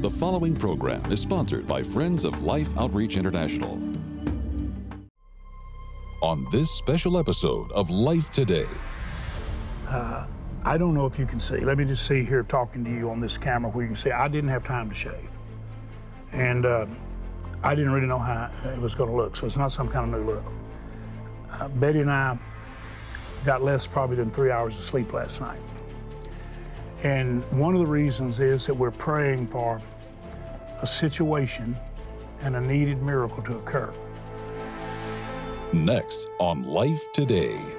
The following program is sponsored by Friends of Life Outreach International. On this special episode of Life Today, uh, I don't know if you can see. Let me just see here talking to you on this camera where you can see I didn't have time to shave. And uh, I didn't really know how it was going to look, so it's not some kind of new look. Uh, Betty and I got less probably than three hours of sleep last night. And one of the reasons is that we're praying for a situation and a needed miracle to occur. Next on Life Today.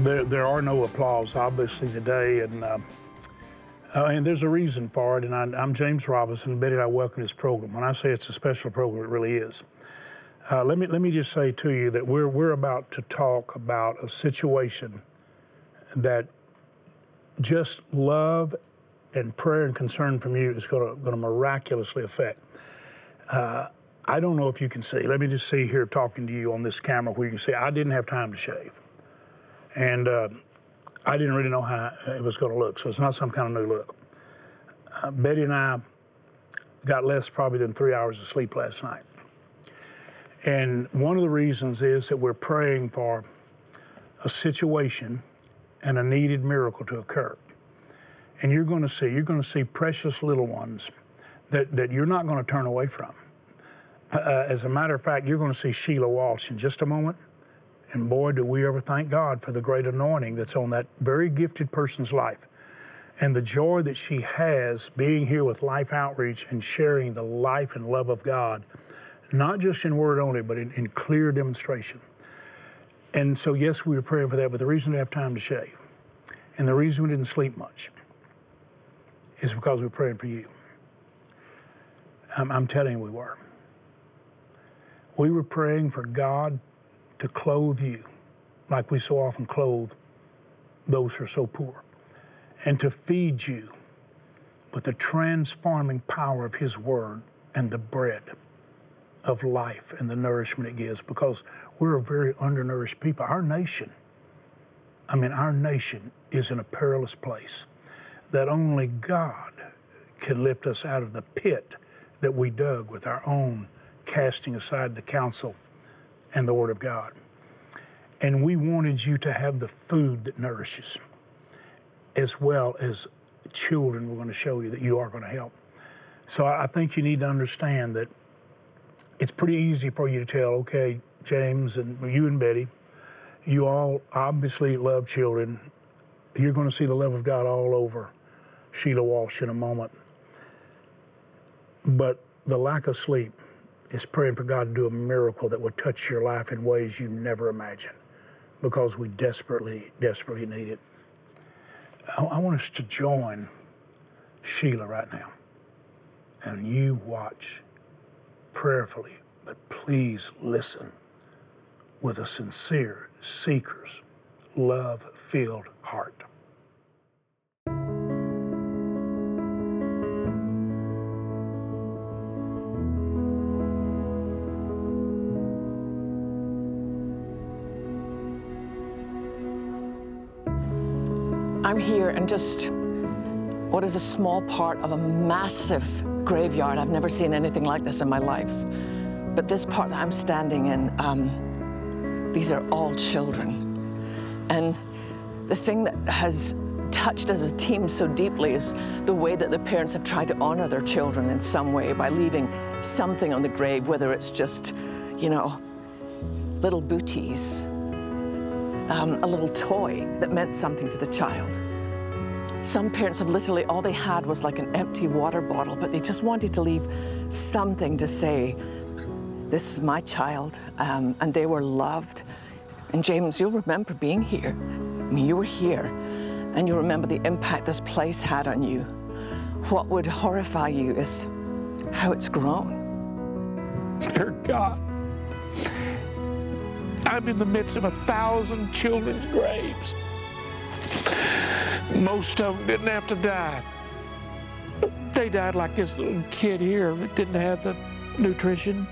There, there are no applause, obviously, today, and uh, uh, and there's a reason for it. And I, am James Robison. Betty I welcome this program. When I say it's a special program, it really is. Uh, let me let me just say to you that we're we're about to talk about a situation that just love and prayer and concern from you is going to going to miraculously affect. Uh, I don't know if you can see. Let me just see here talking to you on this camera where you can see I didn't have time to shave. And uh, I didn't really know how it was going to look, so it's not some kind of new look. Uh, Betty and I got less probably than three hours of sleep last night. And one of the reasons is that we're praying for a situation and a needed miracle to occur. And you're going to see, you're going to see precious little ones that, that you're not going to turn away from. Uh, as a matter of fact, you're going to see Sheila Walsh in just a moment. And boy, do we ever thank God for the great anointing that's on that very gifted person's life. And the joy that she has being here with Life Outreach and sharing the life and love of God, not just in word only, but in, in clear demonstration. And so, yes, we were praying for that, but the reason we have time to shave and the reason we didn't sleep much is because we we're praying for you. I'm, I'm telling you, we were. We were praying for God to clothe you like we so often clothe those who are so poor, and to feed you with the transforming power of His Word and the bread of life and the nourishment it gives because we're a very undernourished people. Our nation, I mean, our nation is in a perilous place that only God can lift us out of the pit that we dug with our own casting aside the counsel and the Word of God. And we wanted you to have the food that nourishes, as well as children we're going to show you that you are going to help. So I think you need to understand that it's pretty easy for you to tell, okay, James and you and Betty, you all obviously love children. You're going to see the love of God all over Sheila Walsh in a moment. But the lack of sleep, is praying for God to do a miracle that would touch your life in ways you never imagined because we desperately, desperately need it. I, I want us to join Sheila right now and you watch prayerfully, but please listen with a sincere, seeker's, love filled heart. I'm just what is a small part of a massive graveyard. I've never seen anything like this in my life. But this part that I'm standing in, um, these are all children. And the thing that has touched us as a team so deeply is the way that the parents have tried to honor their children in some way by leaving something on the grave, whether it's just, you know, little booties um, a little toy that meant something to the child. Some parents have literally all they had was like an empty water bottle, but they just wanted to leave something to say, This is my child, um, and they were loved. And James, you'll remember being here. I mean, you were here, and you remember the impact this place had on you. What would horrify you is how it's grown. Dear God, I'm in the midst of a thousand children's graves. Most of them didn't have to die. They died like this little kid here that didn't have the nutrition.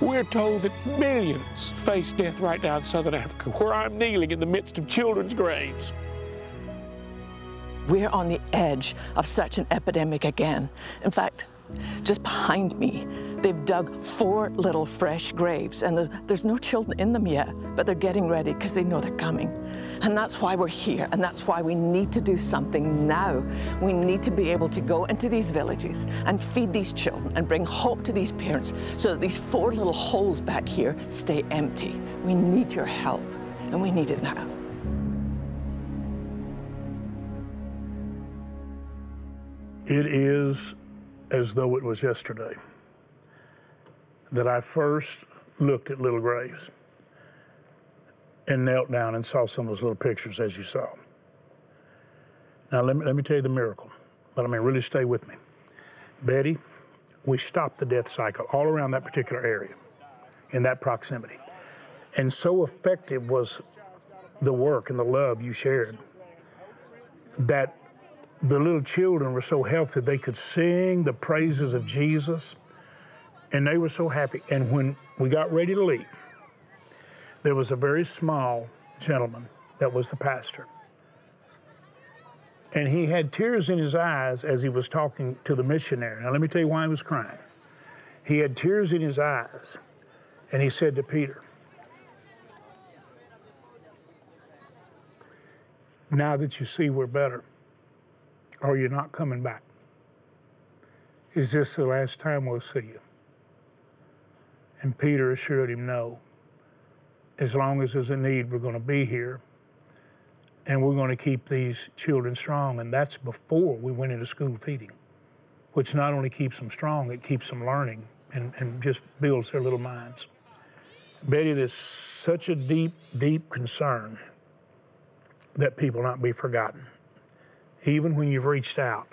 We're told that millions face death right now in southern Africa, where I'm kneeling in the midst of children's graves. We're on the edge of such an epidemic again. In fact, just behind me, they've dug four little fresh graves, and there's, no children in them yet, but they're getting ready because they know they're coming. And that's why we're here, and that's why we need to do something now. We need to be able to go into these villages and feed these children and bring hope to these parents so that these four little holes back here stay empty. We need your help, and we need it now. It is as though it was yesterday that I first looked at little graves and knelt down and saw some of those little pictures as you saw. Now, let me, let me tell you the miracle, but I mean, really stay with me. Betty, we stopped the death cycle all around that particular area in that proximity. And so effective was the work and the love you shared that the little children were so healthy they could sing the praises of Jesus and they were so happy. And when we got ready to leave, there was a very small gentleman that was the pastor. And he had tears in his eyes as he was talking to the missionary. Now, let me tell you why he was crying. He had tears in his eyes, and he said to Peter, Now that you see we're better, are you not coming back? Is this the last time we'll see you? And Peter assured him, No. As long as there's a need, we're going to be here. And we're going to keep these children strong. And that's before we went into school feeding, which not only keeps them strong, it keeps them learning and, and just builds their little minds. Betty, there's such a deep, deep concern that people not be forgotten, even when you've reached out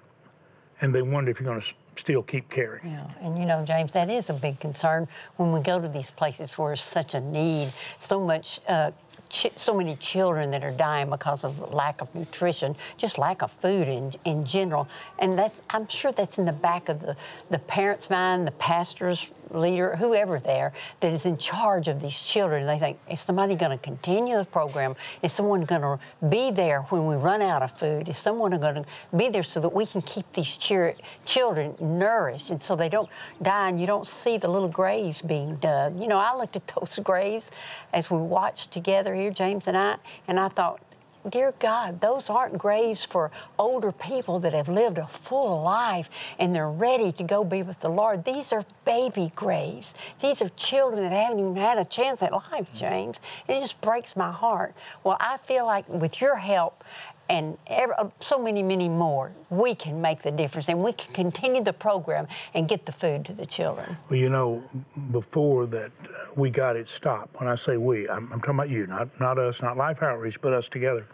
and they wonder if you're going to still keep caring. Yeah, and you know, James, that is a big concern when we go to these places where there's such a need, so much. Uh, ch- so many children that are dying because of lack of nutrition, just lack of food in, in general. And that's, I'm sure that's in the back of the, the parents' mind, the pastor's leader, whoever there that is in charge of these children. They think, is somebody going to continue the program? Is someone going to be there when we run out of food? Is someone going to be there so that we can keep these cheer- children nourished and so they don't die and you don't see the little graves being dug? You know, I looked at those graves as we watched together here, James and I, and I thought, Dear God, those aren't graves for older people that have lived a full life and they're ready to go be with the Lord. These are baby graves. These are children that haven't even had a chance at life, James. It just breaks my heart. Well, I feel like with your help and ever, uh, so many, many more, we can make the difference and we can continue the program and get the food to the children. Well, you know, before that uh, we got it stopped, when I say we, I'm, I'm talking about you, not, not us, not Life Outreach, but us together.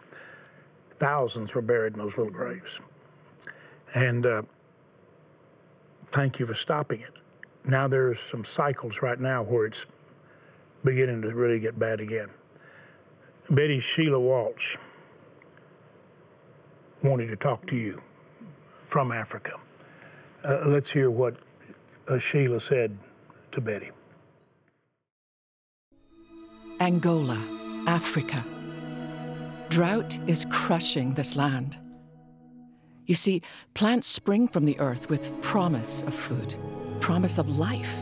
Thousands were buried in those little graves. And uh, thank you for stopping it. Now there's some cycles right now where it's beginning to really get bad again. Betty Sheila Walsh wanted to talk to you from Africa. Uh, let's hear what uh, Sheila said to Betty. Angola, Africa. Drought is crushing this land. You see, plants spring from the earth with promise of food, promise of life.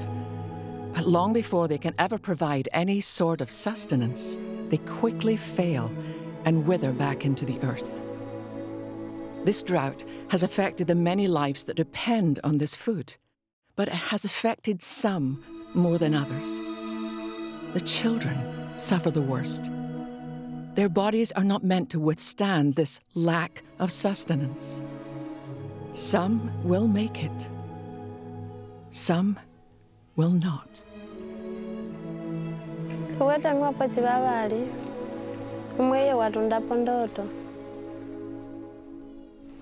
But long before they can ever provide any sort of sustenance, they quickly fail and wither back into the earth. This drought has affected the many lives that depend on this food, but it has affected some more than others. The children suffer the worst. Their bodies are not meant to withstand this lack of sustenance. Some will make it, some will not. kukwetang'wa pochi vavali umweye watundapo ndoto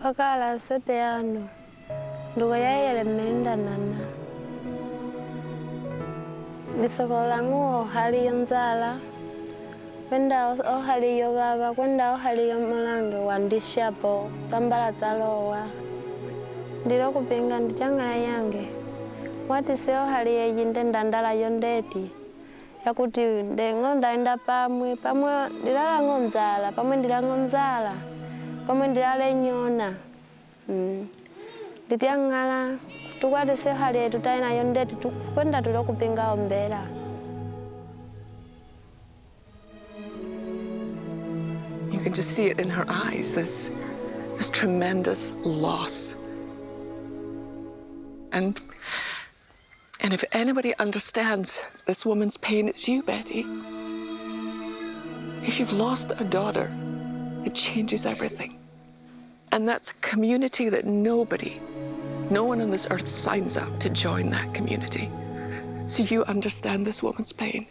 wakala sete yanu. Ndugu yayele mmelindanana lisoko lang'uo haliyo nzala. Kwenda ohali ohaliyo baba kwenda ohaliyo mulange wandishapo tsambala tsalowa ndilo kupinga ndichangala yange. Wati se ohaliye yinde ndandalayo ndeti. Yakuti ndengo ndaenda pamwe pamwe ndilalango nzala pamwe ndilango nzala pamwe ndilale nyona mm. ndityang'ala tukwati se ohaliye tutainayo ndeti tu- kwenda You can just see it in her eyes this, this tremendous loss. And, and if anybody understands this woman's pain, it's you, Betty. If you've lost a daughter, it changes everything. And that's a community that nobody, no one on this earth signs up to join that community. So you understand this woman's pain.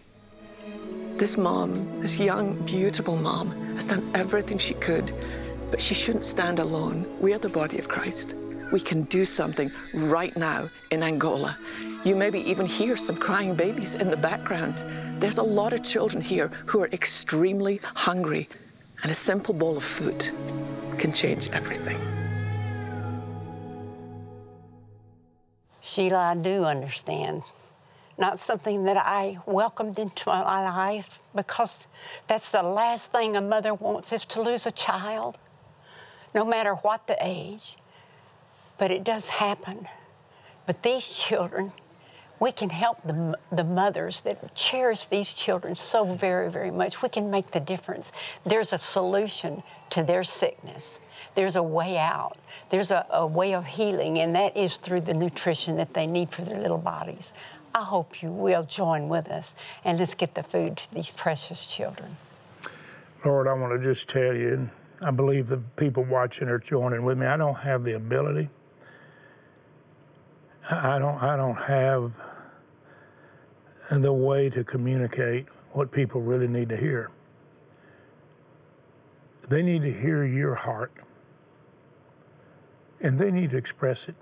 This mom, this young, beautiful mom, has done everything she could, but she shouldn't stand alone. We are the body of Christ. We can do something right now in Angola. You maybe even hear some crying babies in the background. There's a lot of children here who are extremely hungry, and a simple bowl of food can change everything. Sheila, I do understand. Not something that I welcomed into my life because that's the last thing a mother wants is to lose a child, no matter what the age. But it does happen. But these children, we can help the, the mothers that cherish these children so very, very much. We can make the difference. There's a solution to their sickness. There's a way out. There's a, a way of healing, and that is through the nutrition that they need for their little bodies. I hope you will join with us and let's get the food to these precious children. Lord, I want to just tell you, I believe the people watching are joining with me. I don't have the ability. I don't. I don't have the way to communicate what people really need to hear. They need to hear your heart, and they need to express it.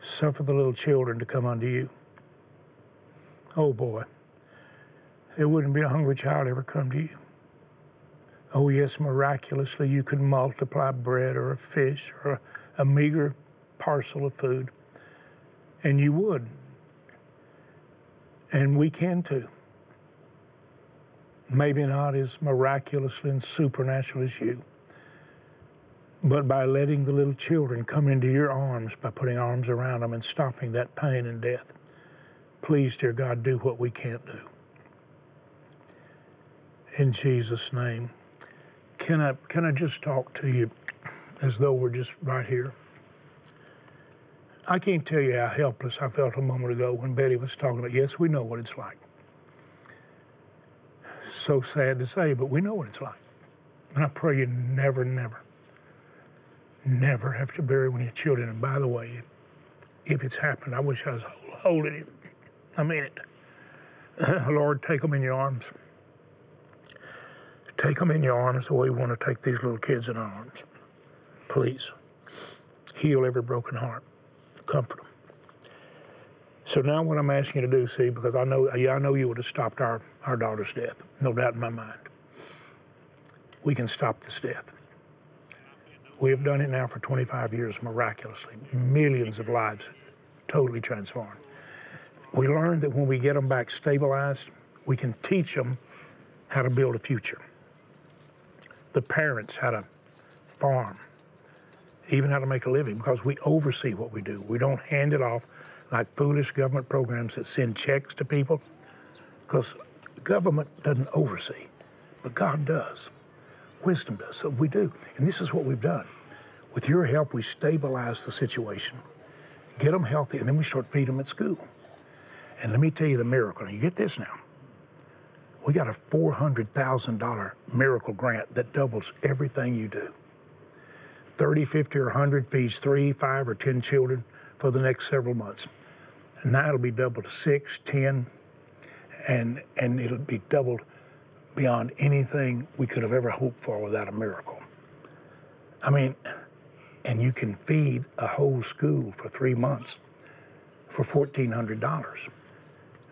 Suffer the little children to come unto you. Oh boy. There wouldn't be a hungry child ever come to you. Oh, yes, miraculously you could multiply bread or a fish or a, a meager parcel of food, and you would. And we can too. Maybe not as miraculously and supernatural as you, but by letting the little children come into your arms, by putting arms around them and stopping that pain and death. Please, dear God, do what we can't do in Jesus' name. Can I, can I just talk to you as though we're just right here? I can't tell you how helpless I felt a moment ago when Betty was talking about, yes, we know what it's like. So sad to say, but we know what it's like. And I pray you never, never, never have to bury one of your children. And by the way, if it's happened, I wish I was holding it. I mean it. Lord, take them in your arms. Take them in your arms the way you want to take these little kids in our arms. Please. Heal every broken heart. Comfort them. So now what I'm asking you to do, see, because I know, I know you would have stopped our, our daughter's death. No doubt in my mind. We can stop this death. We have done it now for 25 years miraculously. Millions of lives totally transformed. We learned that when we get them back stabilized, we can teach them how to build a future. The parents how to farm, even how to make a living, because we oversee what we do. We don't hand it off like foolish government programs that send checks to people, because government doesn't oversee, but God does. Wisdom does. So we do. And this is what we've done. With your help, we stabilize the situation, get them healthy, and then we start feeding them at school. And let me tell you the miracle. Now, you get this now. We got a $400,000 miracle grant that doubles everything you do. 30, 50, or 100 feeds three, five, or 10 children for the next several months. And now it'll be doubled to six, 10, and, and it'll be doubled beyond anything we could have ever hoped for without a miracle. I mean, and you can feed a whole school for three months for $1,400.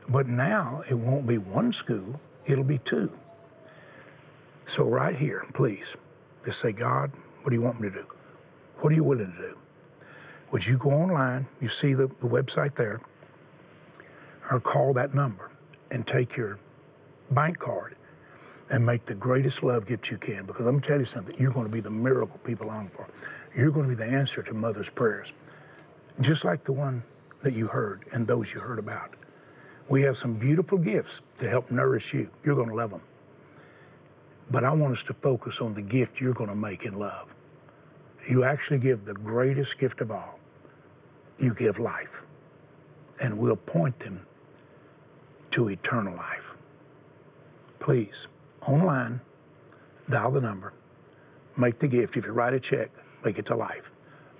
But now it won't be one school, it'll be two. So, right here, please, just say, God, what do you want me to do? What are you willing to do? Would you go online? You see the, the website there, or call that number and take your bank card and make the greatest love gift you can. Because I'm gonna tell you something, you're gonna be the miracle people long for. You're gonna be the answer to mother's prayers, just like the one that you heard and those you heard about. We have some beautiful gifts to help nourish you. You're gonna love them. But I want us to focus on the gift you're gonna make in love. You actually give the greatest gift of all. You give life. And we'll point them to eternal life. Please, online, dial the number, make the gift. If you write a check, make it to life.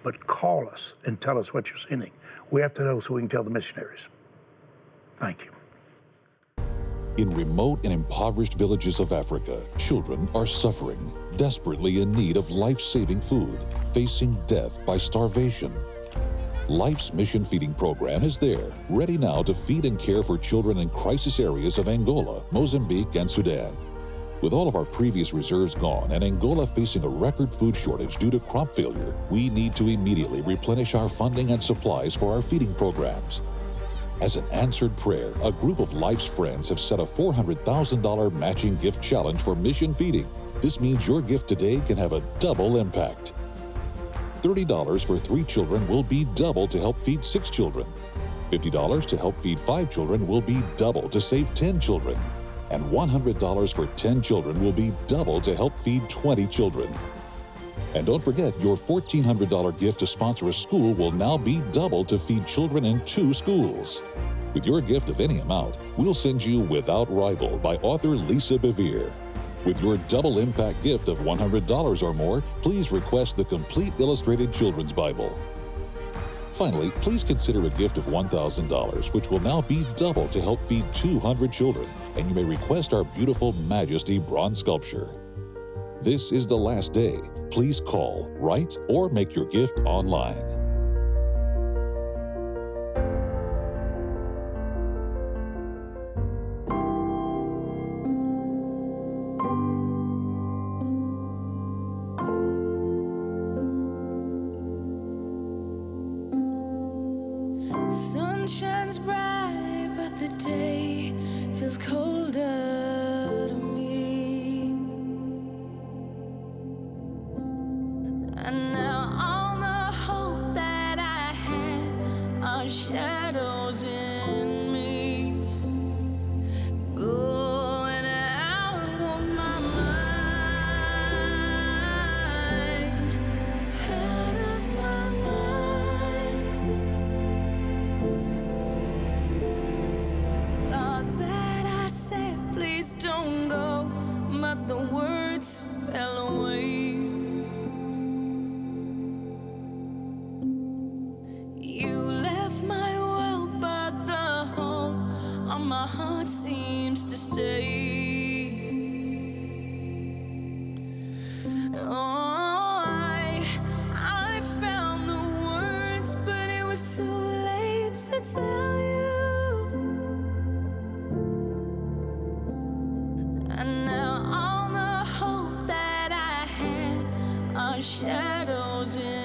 But call us and tell us what you're sending. We have to know so we can tell the missionaries. Thank you. In remote and impoverished villages of Africa, children are suffering, desperately in need of life saving food, facing death by starvation. Life's Mission Feeding Program is there, ready now to feed and care for children in crisis areas of Angola, Mozambique, and Sudan. With all of our previous reserves gone and Angola facing a record food shortage due to crop failure, we need to immediately replenish our funding and supplies for our feeding programs. As an answered prayer, a group of Life's friends have set a $400,000 matching gift challenge for mission feeding. This means your gift today can have a double impact. $30 for three children will be double to help feed six children. $50 to help feed five children will be double to save 10 children. And $100 for 10 children will be double to help feed 20 children. And don't forget, your $1,400 gift to sponsor a school will now be double to feed children in two schools. With your gift of any amount, we'll send you Without Rival by author Lisa Bevere. With your double impact gift of $100 or more, please request the complete illustrated children's Bible. Finally, please consider a gift of $1,000, which will now be double to help feed 200 children, and you may request our beautiful Majesty bronze sculpture. This is the last day. Please call, write, or make your gift online. Are shadows in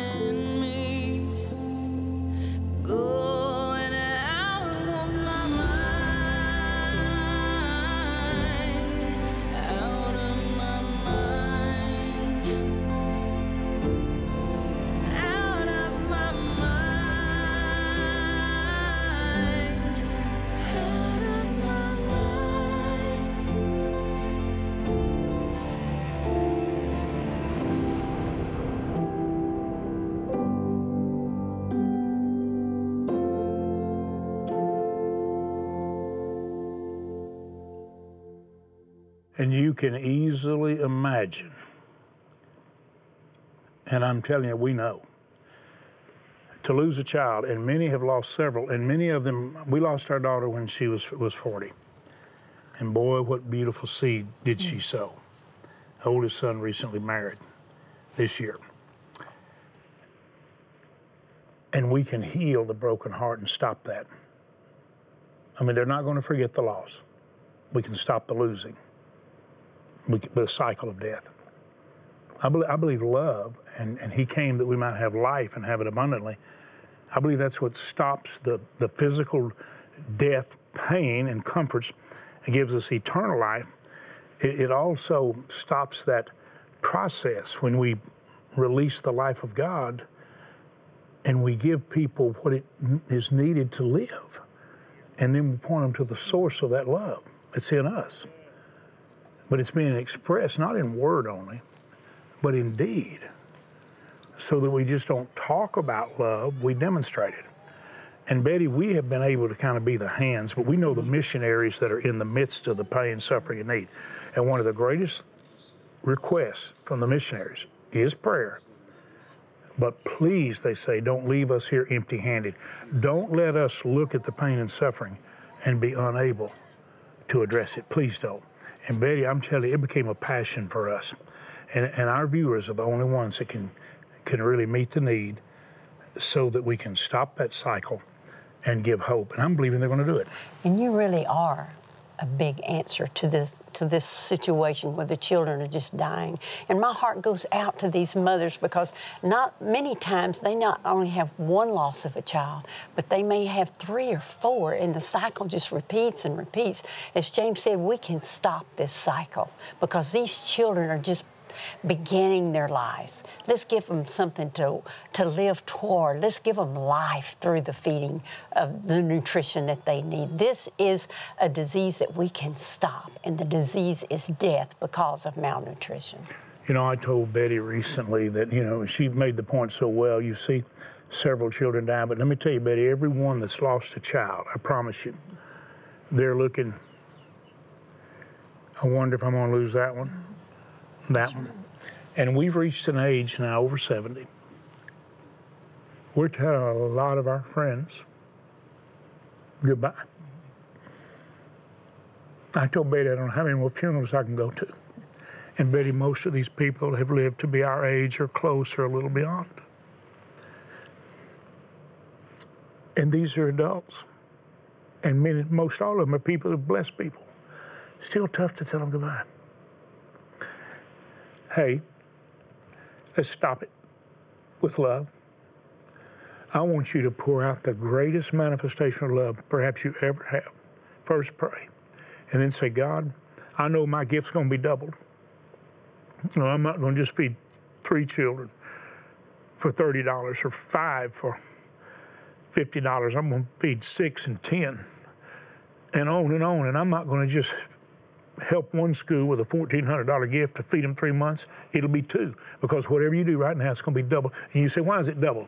And you can easily imagine, and I'm telling you, we know, to lose a child, and many have lost several, and many of them, we lost our daughter when she was, was 40. And boy, what beautiful seed did she mm. sow. Oldest son recently married this year. And we can heal the broken heart and stop that. I mean, they're not going to forget the loss, we can stop the losing, can, the cycle of death. I believe, I believe love, and, and He came that we might have life and have it abundantly. I believe that's what stops the, the physical death, pain, and comforts and gives us eternal life. It, it also stops that process when we release the life of God and we give people what it is needed to live. And then we point them to the source of that love. It's in us. But it's being expressed not in word only, but in deed. So that we just don't talk about love, we demonstrate it. And Betty, we have been able to kind of be the hands, but we know the missionaries that are in the midst of the pain, suffering, and need. And one of the greatest requests from the missionaries is prayer. But please, they say, don't leave us here empty handed. Don't let us look at the pain and suffering and be unable to address it. Please don't. And Betty, I'm telling you, it became a passion for us. And, and our viewers are the only ones that can, can really meet the need so that we can stop that cycle and give hope. And I'm believing they're going to do it. And you really are a big answer to this to this situation where the children are just dying. And my heart goes out to these mothers because not many times they not only have one loss of a child, but they may have three or four, and the cycle just repeats and repeats. As James said, we can stop this cycle because these children are just beginning their lives. Let's give them something to, to live toward. Let's give them life through the feeding of the nutrition that they need. This is a disease that we can stop, and the disease is death because of malnutrition. You know, I told Betty recently that, you know, she made the point so well. You see several children die, but let me tell you, Betty, everyone that's lost a child, I promise you, they're looking, I wonder if I'm going to lose that one that one. And we've reached an age now over 70. We're telling a lot of our friends goodbye. I told Betty I don't know how many more funerals I can go to. And Betty, most of these people have lived to be our age or close or a little beyond. And these are adults. And many, most all of them are people who bless people. Still tough to tell them goodbye hey, let's stop it with love. I want you to pour out the greatest manifestation of love perhaps you ever have. First, pray. And then say, God, I know my gift's going to be doubled. No, I'm not going to just feed three children for $30 or five for $50. I'm going to feed six and 10 and on and on. And I'm not going to just help one school with a $1,400 gift to feed them three months, it'll be two. Because whatever you do right now, it's going to be double. And you say, why is it double?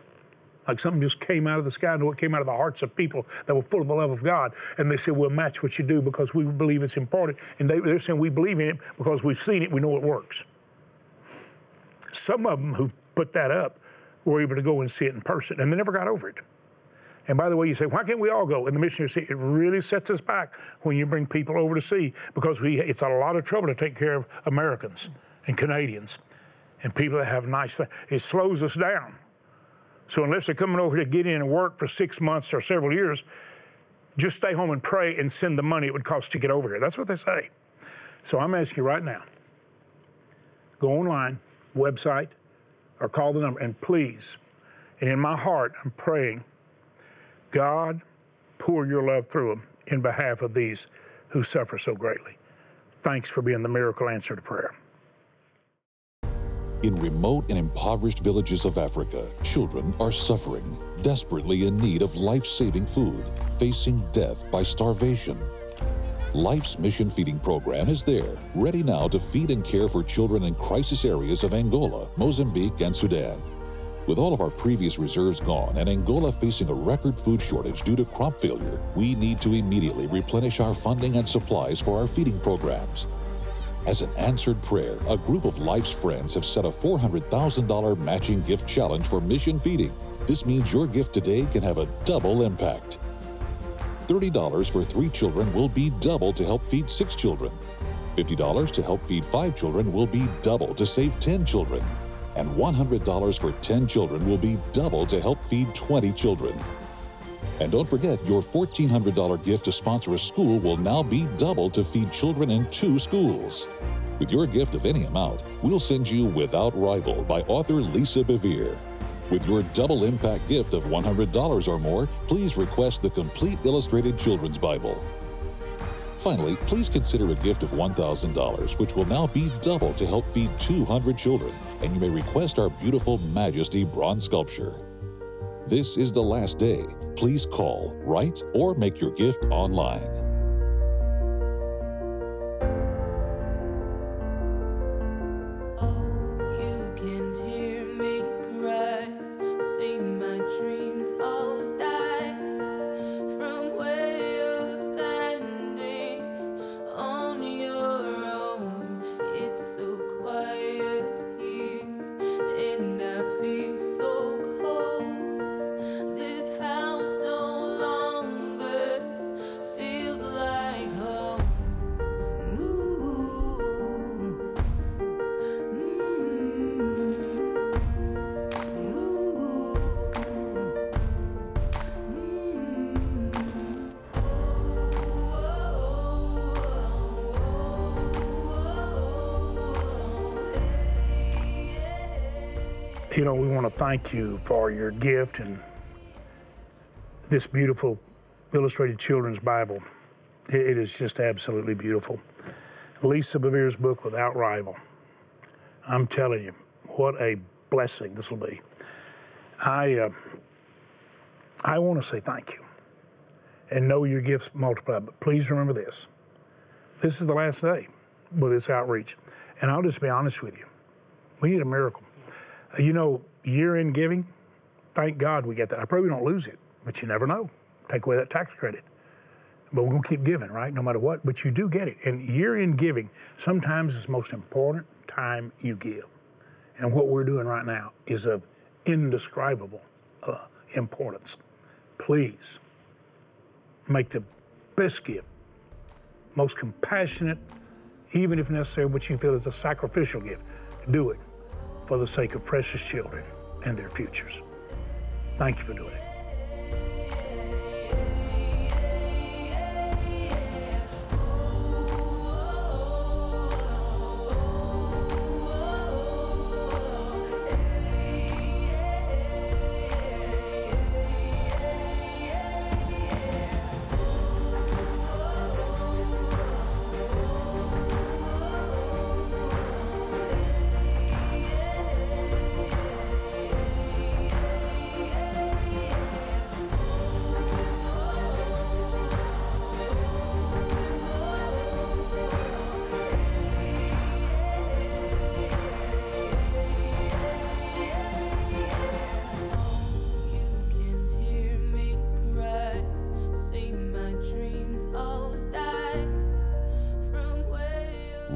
Like something just came out of the sky, and it came out of the hearts of people that were full of the love of God. And they said, we'll match what you do because we believe it's important. And they, they're saying we believe in it because we've seen it, we know it works. Some of them who put that up were able to go and see it in person, and they never got over it. And by the way, you say, why can't we all go? And the missionary say, it really sets us back when you bring people over to see because we, it's a lot of trouble to take care of Americans and Canadians and people that have nice things. It slows us down. So unless they're coming over to get in and work for six months or several years, just stay home and pray and send the money it would cost to get over here. That's what they say. So I'm asking you right now, go online, website, or call the number, and please, and in my heart, I'm praying God, pour your love through them in behalf of these who suffer so greatly. Thanks for being the miracle answer to prayer. In remote and impoverished villages of Africa, children are suffering, desperately in need of life saving food, facing death by starvation. Life's Mission Feeding Program is there, ready now to feed and care for children in crisis areas of Angola, Mozambique, and Sudan. With all of our previous reserves gone and Angola facing a record food shortage due to crop failure, we need to immediately replenish our funding and supplies for our feeding programs. As an answered prayer, a group of Life's friends have set a $400,000 matching gift challenge for mission feeding. This means your gift today can have a double impact. $30 for three children will be double to help feed six children. $50 to help feed five children will be double to save 10 children and $100 for 10 children will be double to help feed 20 children. And don't forget, your $1,400 gift to sponsor a school will now be doubled to feed children in two schools. With your gift of any amount, we'll send you Without Rival by author Lisa Bevere. With your double impact gift of $100 or more, please request the complete illustrated children's Bible. Finally, please consider a gift of $1,000, which will now be double to help feed 200 children, and you may request our beautiful Majesty bronze sculpture. This is the last day. Please call, write, or make your gift online. You know, we want to thank you for your gift and this beautiful illustrated children's Bible. It- is just absolutely beautiful. Lisa Bevere's book, Without Rival. I'm telling you, what a blessing this will be. I, uh, I want to say thank you and know your gifts multiply. But please remember this this is the last day with this outreach. And I'll just be honest with you we need a miracle. You know, year end giving, thank God we get that. I we don't lose it, but you never know. Take away that tax credit. But we're going to keep giving, right? No matter what. But you do get it. And year end giving sometimes is the most important time you give. And what we're doing right now is of indescribable uh, importance. Please make the best gift, most compassionate, even if necessary, what you feel is a sacrificial gift. Do it for the sake of precious children and their futures. Thank you for doing it.